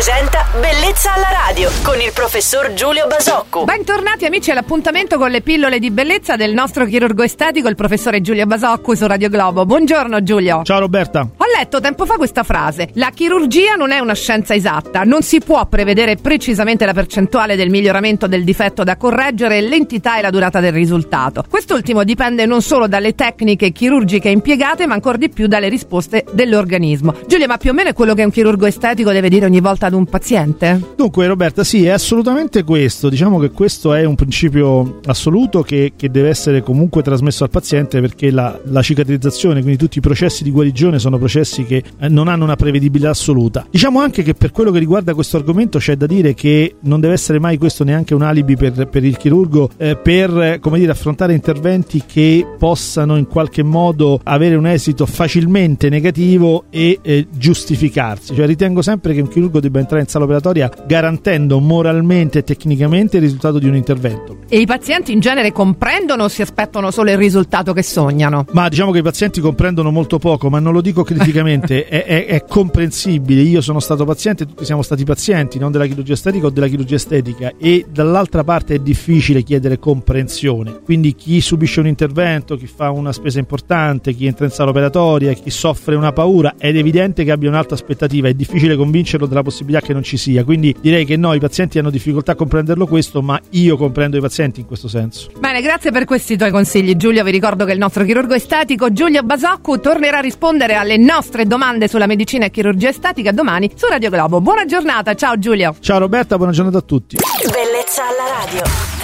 presenta Bellezza alla radio con il professor Giulio Basocco. Bentornati amici all'appuntamento con le pillole di bellezza del nostro chirurgo estetico, il professore Giulio Basocco su Radio Globo. Buongiorno Giulio. Ciao Roberta. Letto tempo fa questa frase: La chirurgia non è una scienza esatta, non si può prevedere precisamente la percentuale del miglioramento del difetto da correggere, l'entità e la durata del risultato. Quest'ultimo dipende non solo dalle tecniche chirurgiche impiegate, ma ancora di più dalle risposte dell'organismo. Giulio, ma più o meno è quello che un chirurgo estetico deve dire ogni volta ad un paziente? Dunque Roberta, sì, è assolutamente questo. Diciamo che questo è un principio assoluto che, che deve essere comunque trasmesso al paziente perché la, la, cicatrizzazione, quindi tutti i processi di guarigione sono processi che eh, non hanno una prevedibilità assoluta. Diciamo anche che per quello che riguarda questo argomento c'è da dire che non deve essere mai questo neanche un alibi per, per il chirurgo eh, per come dire, affrontare interventi che possano in qualche modo avere un esito facilmente negativo e eh, giustificarsi. Cioè ritengo sempre che un chirurgo debba entrare in sala operatoria garantendo moralmente e tecnicamente il risultato di un intervento. E i pazienti in genere comprendono o si aspettano solo il risultato che sognano? Ma diciamo che i pazienti comprendono molto poco, ma non lo dico criticamente, è, è, è, comprensibile. Io sono stato paziente, tutti siamo stati pazienti, non della chirurgia estetica o della chirurgia estetica, e dall'altra parte è difficile chiedere comprensione. Quindi chi subisce un intervento, chi fa una spesa importante, chi entra in sala operatoria, chi soffre una paura, è evidente che abbia un'alta aspettativa, è difficile convincerlo della possibilità che non ci sia. Quindi direi che no, i pazienti hanno difficoltà a comprenderlo questo, ma io comprendo i pazienti in questo senso. Bene, grazie per questi tuoi consigli Giulio. Vi ricordo che il nostro chirurgo estetico Giulio Basoccu tornerà a rispondere alle nostre domande sulla medicina e chirurgia estetica domani su Radio Globo. Buona giornata, ciao Giulio. Ciao Roberta, buona giornata a tutti. Bellezza alla radio.